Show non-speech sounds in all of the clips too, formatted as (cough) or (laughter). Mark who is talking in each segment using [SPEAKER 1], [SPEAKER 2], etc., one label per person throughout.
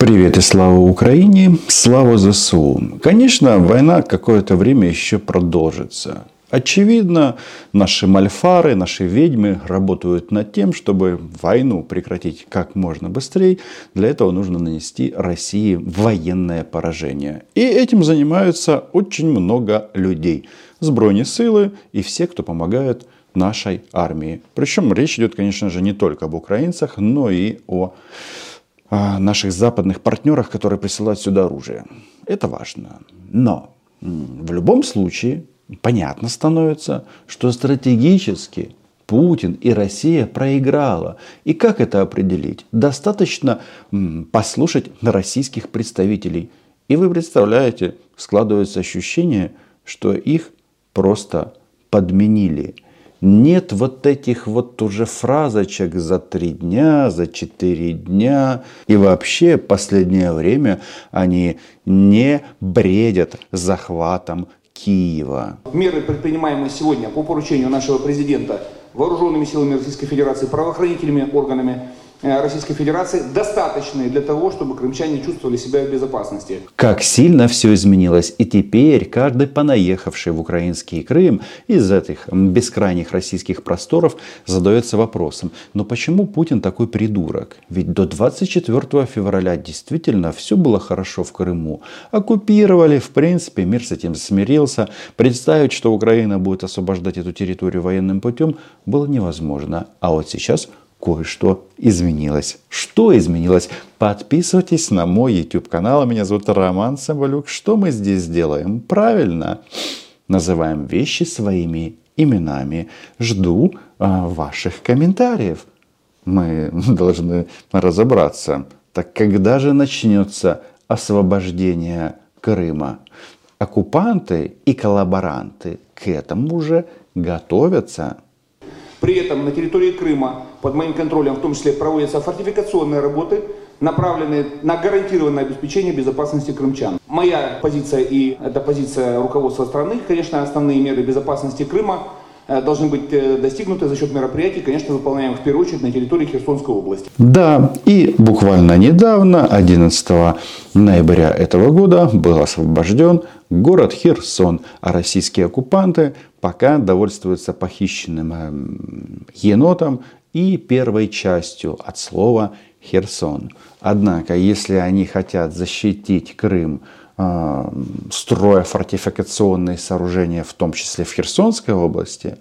[SPEAKER 1] Привет и слава Украине, слава ЗСУ. Конечно, война какое-то время еще продолжится. Очевидно, наши мальфары, наши ведьмы работают над тем, чтобы войну прекратить как можно быстрее. Для этого нужно нанести России военное поражение. И этим занимаются очень много людей. Сбройные и все, кто помогает нашей армии. Причем речь идет, конечно же, не только об украинцах, но и о наших западных партнерах, которые присылают сюда оружие. Это важно. Но в любом случае понятно становится, что стратегически Путин и Россия проиграла. И как это определить? Достаточно послушать российских представителей. И вы представляете, складывается ощущение, что их просто подменили – нет вот этих вот уже фразочек за три дня, за четыре дня. И вообще последнее время они не бредят захватом Киева.
[SPEAKER 2] Меры, предпринимаемые сегодня по поручению нашего президента вооруженными силами Российской Федерации, правоохранительными органами, Российской Федерации достаточные для того, чтобы крымчане чувствовали себя в безопасности.
[SPEAKER 1] Как сильно все изменилось. И теперь каждый понаехавший в украинский Крым из этих бескрайних российских просторов задается вопросом, но почему Путин такой придурок? Ведь до 24 февраля действительно все было хорошо в Крыму. Оккупировали, в принципе, мир с этим смирился. Представить, что Украина будет освобождать эту территорию военным путем, было невозможно. А вот сейчас кое-что изменилось. Что изменилось? Подписывайтесь на мой YouTube канал. Меня зовут Роман Самбалюк. Что мы здесь делаем? Правильно. Называем вещи своими именами. Жду а, ваших комментариев. Мы (laughs) должны разобраться. Так когда же начнется освобождение Крыма? Оккупанты и коллаборанты к этому уже готовятся.
[SPEAKER 2] При этом на территории Крыма под моим контролем в том числе проводятся фортификационные работы, направленные на гарантированное обеспечение безопасности крымчан. Моя позиция и это позиция руководства страны, конечно, основные меры безопасности Крыма должны быть э, достигнуты за счет мероприятий, конечно, выполняемых в первую очередь на территории Херсонской области.
[SPEAKER 1] Да, и буквально недавно, 11 ноября этого года, был освобожден город Херсон, а российские оккупанты пока довольствуются похищенным эм, енотом и первой частью от слова Херсон. Однако, если они хотят защитить Крым, строя фортификационные сооружения, в том числе в Херсонской области,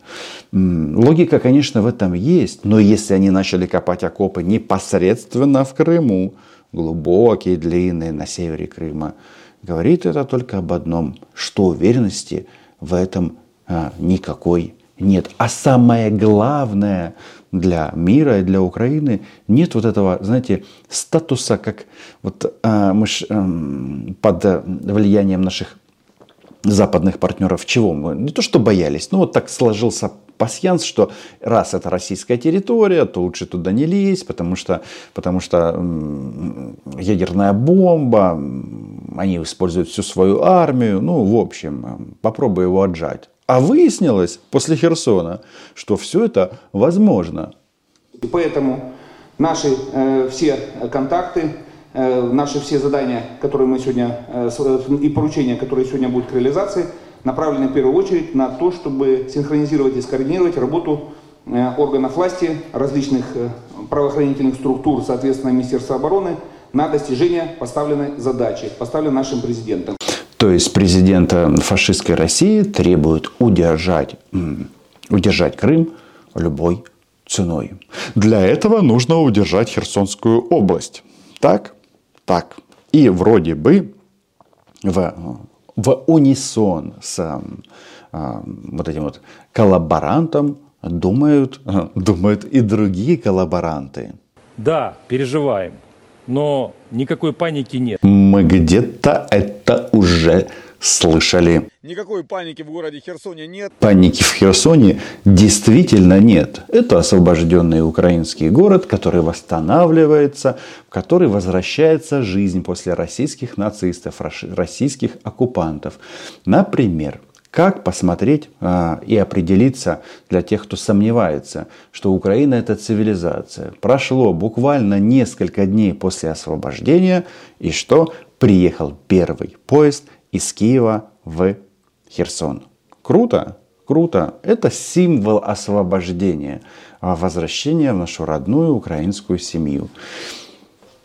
[SPEAKER 1] логика, конечно, в этом есть. Но если они начали копать окопы непосредственно в Крыму, глубокие, длинные, на севере Крыма, говорит это только об одном, что уверенности в этом а, никакой нет. А самое главное для мира и для Украины нет вот этого, знаете, статуса, как вот а, мы ж, а, под влиянием наших западных партнеров чего мы не то что боялись, но вот так сложился пасьянс, что раз это российская территория, то лучше туда не лезть, потому что, потому что ядерная бомба, они используют всю свою армию, ну, в общем, попробуй его отжать. А выяснилось после Херсона, что все это возможно.
[SPEAKER 2] И поэтому наши э, все контакты, э, наши все задания, которые мы сегодня, э, и поручения, которые сегодня будут к реализации, направлены в первую очередь на то, чтобы синхронизировать и скоординировать работу э, органов власти, различных э, правоохранительных структур, соответственно, Министерства обороны, на достижение поставленной задачи, поставленной нашим президентом.
[SPEAKER 1] То есть президента фашистской России требует удержать, удержать Крым любой ценой. Для этого нужно удержать Херсонскую область. Так? Так. И вроде бы в, в унисон с а, вот этим вот коллаборантом думают, думают и другие коллаборанты.
[SPEAKER 3] Да, переживаем но никакой паники нет.
[SPEAKER 1] Мы где-то это уже слышали.
[SPEAKER 4] Никакой паники в городе Херсоне нет.
[SPEAKER 1] Паники в Херсоне действительно нет. Это освобожденный украинский город, который восстанавливается, в который возвращается жизнь после российских нацистов, российских оккупантов. Например, Как посмотреть а, и определиться для тех, кто сомневается, что Украина это цивилизация? Прошло буквально несколько дней после освобождения, и что? Приехал первый поезд из Киева в Херсон. Круто? Круто. Это символ освобождения, а возвращения в нашу родную украинскую семью.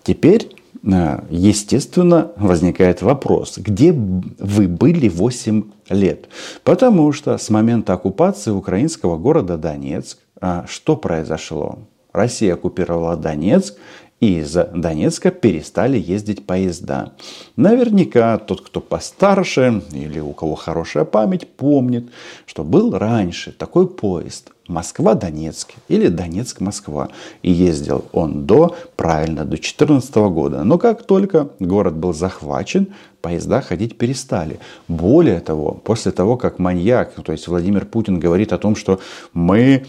[SPEAKER 1] Теперь Э, естественно, возникает вопрос, где вы были 8 лет? Потому что с момента оккупации украинского города Донецк, а, что произошло? Россия оккупировала Донецк, и из Донецка перестали ездить поезда. Наверняка тот, кто постарше или у кого хорошая память, помнит, что был раньше такой поезд Москва-Донецк или Донецк-Москва. И ездил он до, правильно, до 2014 года. Но как только город был захвачен, поезда ходить перестали. Более того, после того, как маньяк, то есть Владимир Путин говорит о том, что мы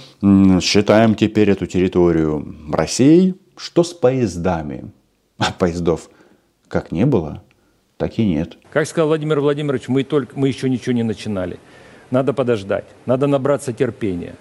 [SPEAKER 1] считаем теперь эту территорию Россией, что с поездами? А поездов как не было, так и нет.
[SPEAKER 3] Как сказал Владимир Владимирович, мы, только, мы еще ничего не начинали. Надо подождать, надо набраться терпения.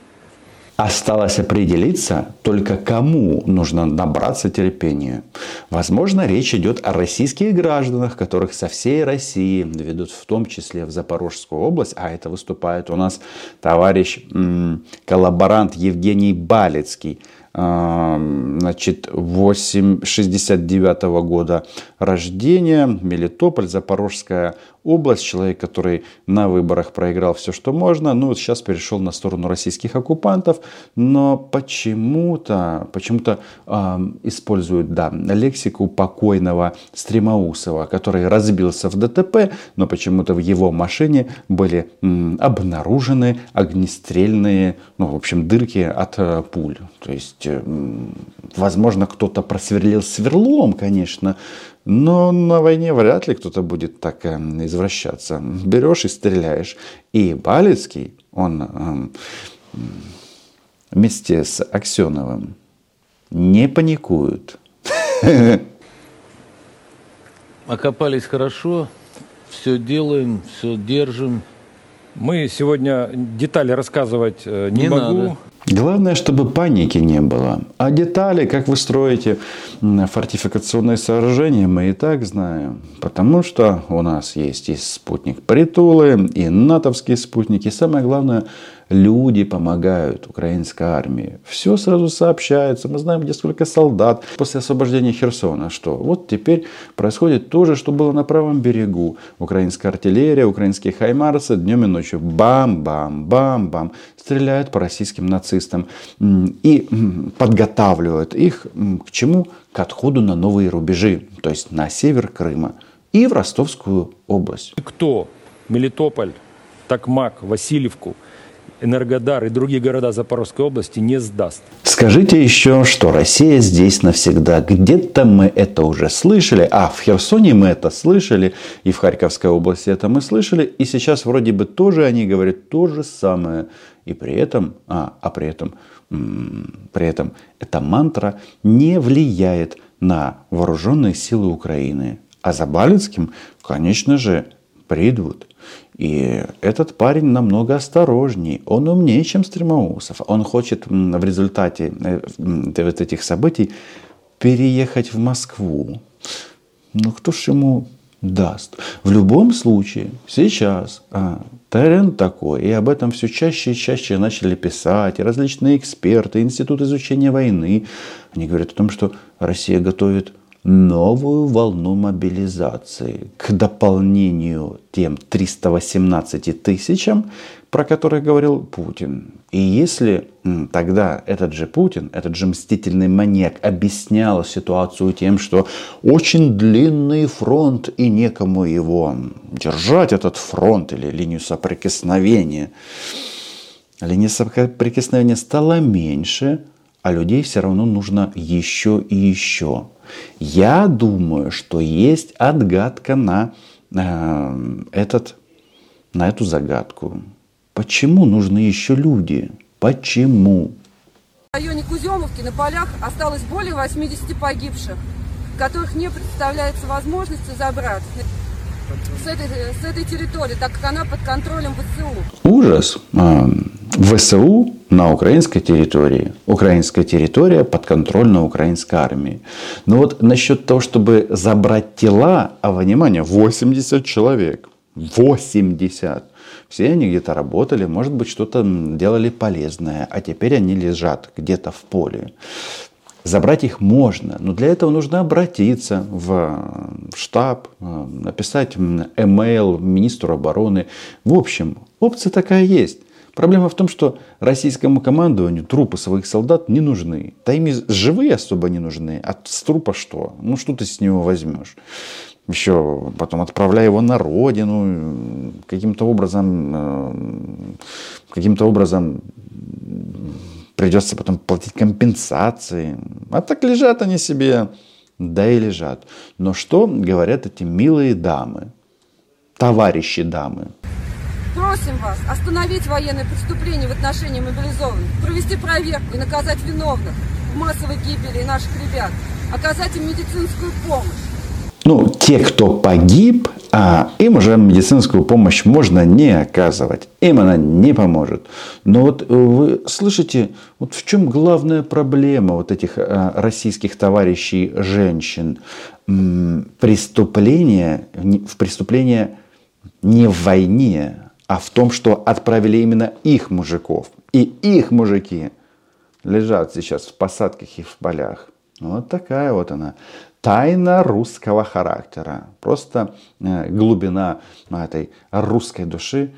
[SPEAKER 1] Осталось определиться только кому нужно набраться терпения. Возможно, речь идет о российских гражданах, которых со всей России ведут в том числе в Запорожскую область, а это выступает у нас товарищ м- коллаборант Евгений Балецкий, значит, 8, 69 -го года рождения, Мелитополь, Запорожская область, человек, который на выборах проиграл все, что можно, ну вот сейчас перешел на сторону российских оккупантов, но почему-то, почему-то э, используют, да, лексику покойного Стремоусова, который разбился в ДТП, но почему-то в его машине были м, обнаружены огнестрельные, ну, в общем, дырки от э, пуль. То есть есть, возможно, кто-то просверлил сверлом, конечно, но на войне вряд ли кто-то будет так э, извращаться. Берешь и стреляешь. И Балецкий, он эм, вместе с Аксеновым не паникуют. (laughs)
[SPEAKER 5] Окопались хорошо, все делаем, все держим.
[SPEAKER 3] Мы сегодня детали рассказывать э, не, не могу. Надо.
[SPEAKER 1] Главное, чтобы паники не было. А детали, как вы строите фортификационные сооружения, мы и так знаем. Потому что у нас есть и спутник Притулы, и натовские спутники. И самое главное, люди помогают украинской армии. Все сразу сообщается. Мы знаем, где сколько солдат. После освобождения Херсона, что вот теперь происходит то же, что было на правом берегу. Украинская артиллерия, украинские хаймарсы днем и ночью бам-бам-бам-бам стреляют по российским нацистам и подготавливают их к чему? К отходу на новые рубежи, то есть на север Крыма и в Ростовскую область.
[SPEAKER 3] Кто? Мелитополь, Токмак, Васильевку – Энергодар и другие города Запорожской области не сдаст.
[SPEAKER 1] Скажите еще, что Россия здесь навсегда. Где-то мы это уже слышали. А, в Херсоне мы это слышали. И в Харьковской области это мы слышали. И сейчас вроде бы тоже они говорят то же самое. И при этом, а, а при этом, при этом эта мантра не влияет на вооруженные силы Украины. А за Балицким, конечно же, придут. И этот парень намного осторожней, он умнее, чем Стремоусов. Он хочет в результате э, вот этих событий переехать в Москву. Ну кто ж ему даст? В любом случае, сейчас а, тренд такой, и об этом все чаще и чаще начали писать, и различные эксперты, Институт изучения войны. Они говорят о том, что Россия готовит новую волну мобилизации к дополнению тем 318 тысячам, про которые говорил Путин. И если тогда этот же Путин, этот же мстительный маньяк объяснял ситуацию тем, что очень длинный фронт и некому его держать, этот фронт или линию соприкосновения, линия соприкосновения стала меньше, а людей все равно нужно еще и еще. Я думаю, что есть отгадка на э, этот, на эту загадку. Почему нужны еще люди? Почему?
[SPEAKER 6] В районе Куземовки на полях осталось более 80 погибших, которых не представляется возможности забрать. с этой, с этой территории, так как она под контролем ВСУ.
[SPEAKER 1] Ужас. ВСУ на украинской территории. Украинская территория подконтрольна украинской армии. Но вот насчет того, чтобы забрать тела, а внимание, 80 человек. 80. Все они где-то работали, может быть, что-то делали полезное, а теперь они лежат где-то в поле. Забрать их можно, но для этого нужно обратиться в штаб, э, написать email министру обороны. В общем, опция такая есть. Проблема в том, что российскому командованию трупы своих солдат не нужны. Да ими живые особо не нужны. А с трупа что? Ну что ты с него возьмешь? Еще потом отправляя его на родину, каким-то образом, э, каким-то образом придется потом платить компенсации. А так лежат они себе, да и лежат. Но что говорят эти милые дамы, товарищи дамы?
[SPEAKER 6] Просим вас остановить военные преступления в отношении мобилизованных, провести проверку и наказать виновных в массовой гибели наших ребят, оказать им медицинскую помощь.
[SPEAKER 1] Ну, те, кто погиб, а им уже медицинскую помощь можно не оказывать. Им она не поможет. Но вот э, вы слышите, вот в чем главная проблема вот этих а, российских товарищей женщин? Преступление, в преступление не в войне, а в том, что отправили именно их мужиков. И их мужики лежат сейчас в посадках и в полях. Вот такая вот она тайна русского характера. Просто э, глубина этой русской души.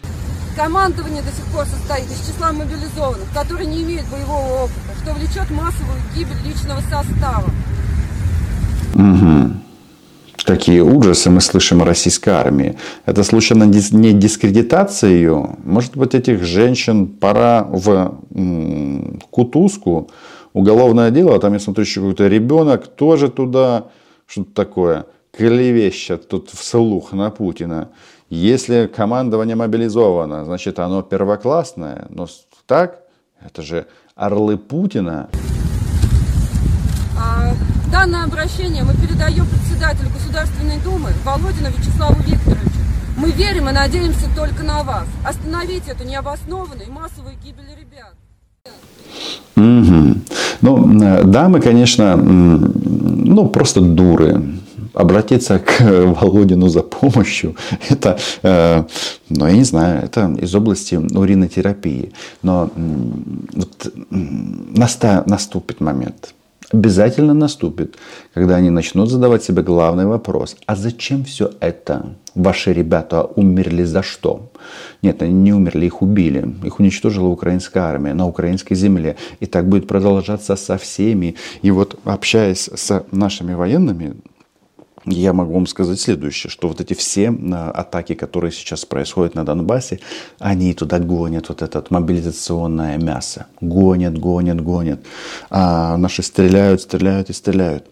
[SPEAKER 6] Командование до сих пор состоит из числа мобилизованных, которые не имеют боевого опыта, что влечет массовую гибель личного состава.
[SPEAKER 1] Угу. Какие ужасы мы слышим о российской армии. Это случайно не дискредитация ее? Может быть, этих женщин пора в кутузку, уголовное дело, а там, я смотрю, еще какой-то ребенок тоже туда, что-то такое, клевещет тут вслух на Путина. Если командование мобилизовано, значит, оно первоклассное. Но так, это же орлы Путина.
[SPEAKER 6] А, данное обращение мы передаем председателю Государственной Думы Володину Вячеславу Викторовичу. Мы верим и надеемся только на вас. Остановите эту необоснованную и массовую гибель ребят.
[SPEAKER 1] Угу. Ну, э, дамы, конечно, ну, просто дуры. Обратиться к (laughs) Володину за помощью, это, э, ну, я не знаю, это из области уринотерапии. Но вот, наста, наступит момент, обязательно наступит, когда они начнут задавать себе главный вопрос. А зачем все это? Ваши ребята умерли за что? Нет, они не умерли, их убили. Их уничтожила украинская армия на украинской земле. И так будет продолжаться со всеми. И вот общаясь с нашими военными, я могу вам сказать следующее, что вот эти все а, атаки, которые сейчас происходят на Донбассе, они туда гонят вот это мобилизационное мясо. Гонят, гонят, гонят. А наши стреляют, стреляют и стреляют.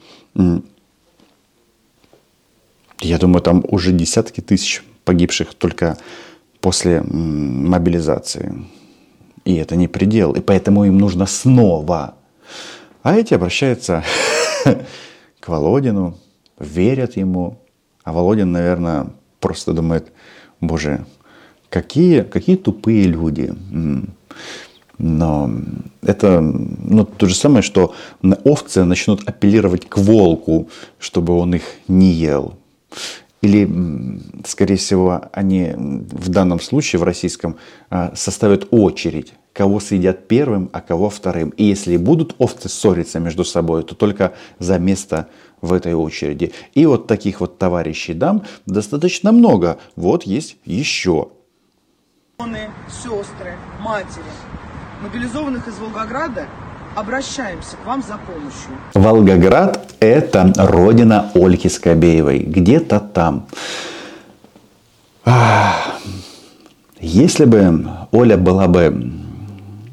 [SPEAKER 1] Я думаю, там уже десятки тысяч погибших только после мобилизации. И это не предел. И поэтому им нужно снова. А эти обращаются (laughs) к Володину, верят ему. А Володин, наверное, просто думает, боже, какие, какие тупые люди. Но это ну, то же самое, что овцы начнут апеллировать к волку, чтобы он их не ел. Или, скорее всего, они в данном случае, в российском, а, составят очередь, кого съедят первым, а кого вторым. И если будут овцы ссориться между собой, то только за место в этой очереди. И вот таких вот товарищей дам достаточно много. Вот есть еще.
[SPEAKER 7] Сестры, матери, мобилизованных из Волгограда, обращаемся к вам за помощью.
[SPEAKER 1] Волгоград – это родина Ольги Скобеевой. Где-то там. Если бы Оля была бы,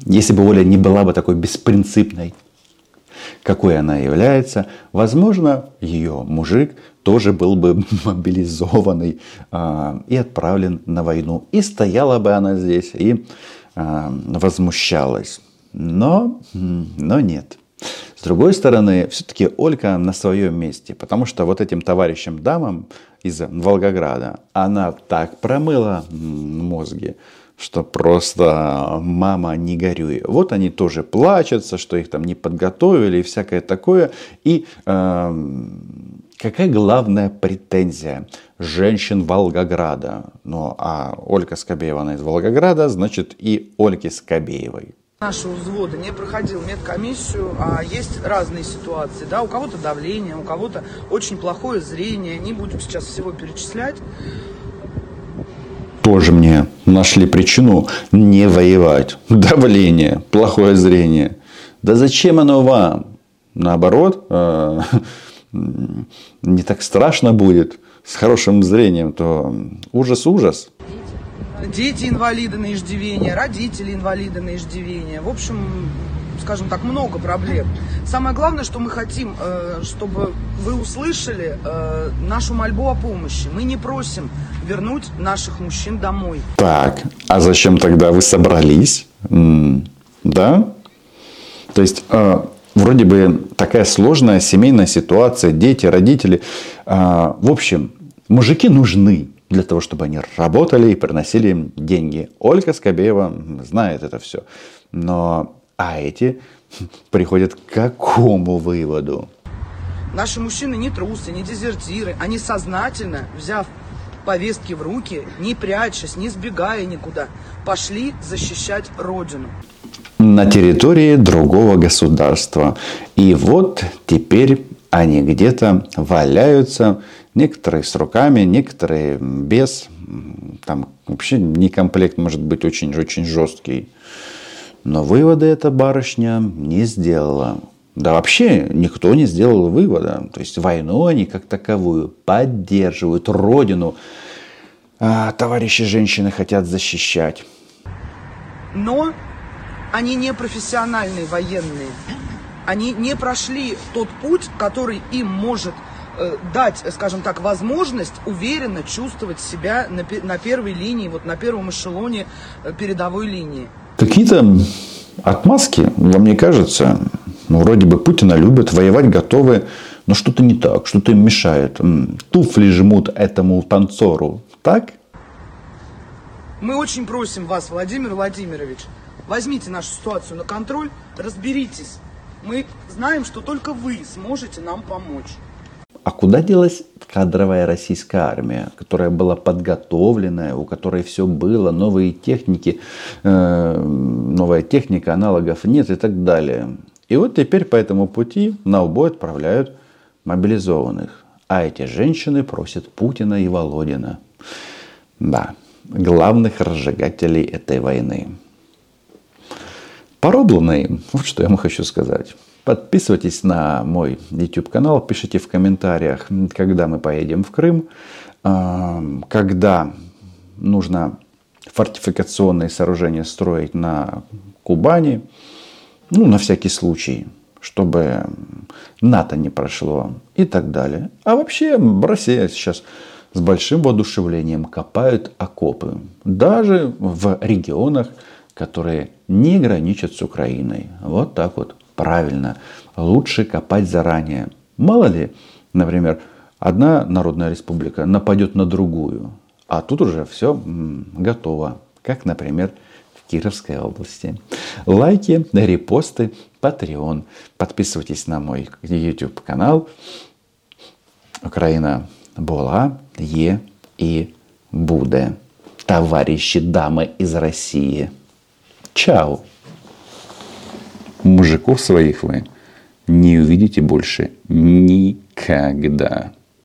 [SPEAKER 1] если бы Оля не была бы такой беспринципной, какой она является, возможно, ее мужик тоже был бы (laughs) мобилизованный э, и отправлен на войну. И стояла бы она здесь и э, возмущалась. Но, но нет. С другой стороны, все-таки Ольга на своем месте, потому что вот этим товарищам дамам из Волгограда, она так промыла мозги, что просто мама не горюй. Вот они тоже плачутся, что их там не подготовили и всякое такое. И э, какая главная претензия женщин Волгограда? Ну, а Ольга Скобеева, она из Волгограда, значит и Ольги Скобеевой
[SPEAKER 7] нашего взвода не проходил медкомиссию, а есть разные ситуации, да, у кого-то давление, у кого-то очень плохое зрение, не будем сейчас всего перечислять.
[SPEAKER 1] Тоже мне нашли причину не воевать. Давление, плохое зрение. Да зачем оно вам? Наоборот, э, (laughs) не так страшно будет с хорошим зрением, то ужас-ужас
[SPEAKER 7] дети инвалиды на иждивение, родители инвалиды на иждивение. В общем, скажем так, много проблем. Самое главное, что мы хотим, э, чтобы вы услышали э, нашу мольбу о помощи. Мы не просим вернуть наших мужчин домой.
[SPEAKER 1] Так, а зачем тогда вы собрались? Да? То есть, э, вроде бы такая сложная семейная ситуация, дети, родители. В общем, мужики нужны для того, чтобы они работали и приносили им деньги. Ольга Скобеева знает это все. Но а эти приходят к какому выводу?
[SPEAKER 7] Наши мужчины не трусы, не дезертиры. Они сознательно, взяв повестки в руки, не прячась, не сбегая никуда, пошли защищать Родину.
[SPEAKER 1] На территории другого государства. И вот теперь они где-то валяются Некоторые с руками, некоторые без. Там вообще не комплект может быть очень-очень жесткий. Но выводы эта барышня не сделала. Да вообще никто не сделал вывода. То есть войну они как таковую поддерживают, родину. А товарищи женщины хотят защищать.
[SPEAKER 7] Но они не профессиональные военные. Они не прошли тот путь, который им может Э, дать, скажем так, возможность уверенно чувствовать себя на, на первой линии, вот на первом эшелоне э, передовой линии.
[SPEAKER 1] Какие-то отмазки, вам не кажется? Ну, вроде бы Путина любят, воевать готовы, но что-то не так, что-то им мешает. Туфли жмут этому танцору, так?
[SPEAKER 7] Мы очень просим вас, Владимир Владимирович, возьмите нашу ситуацию на контроль, разберитесь. Мы знаем, что только вы сможете нам помочь.
[SPEAKER 1] А куда делась кадровая российская армия, которая была подготовленная, у которой все было, новые техники, э, новая техника, аналогов нет и так далее. И вот теперь по этому пути на убой отправляют мобилизованных. А эти женщины просят Путина и Володина. Да, главных разжигателей этой войны. Поробланные, вот что я вам хочу сказать. Подписывайтесь на мой YouTube канал, пишите в комментариях, когда мы поедем в Крым, а, когда нужно фортификационные сооружения строить на Кубани, ну, на всякий случай, чтобы НАТО не прошло и так далее. А вообще Россия сейчас с большим воодушевлением копают окопы, даже в регионах, которые не граничат с Украиной. Вот так вот правильно, лучше копать заранее. Мало ли, например, одна народная республика нападет на другую, а тут уже все готово, как, например, в Кировской области. Лайки, репосты, Patreon. Подписывайтесь на мой YouTube канал. Украина была, е и буде. Товарищи, дамы из России. Чао! Мужиков своих вы не увидите больше никогда.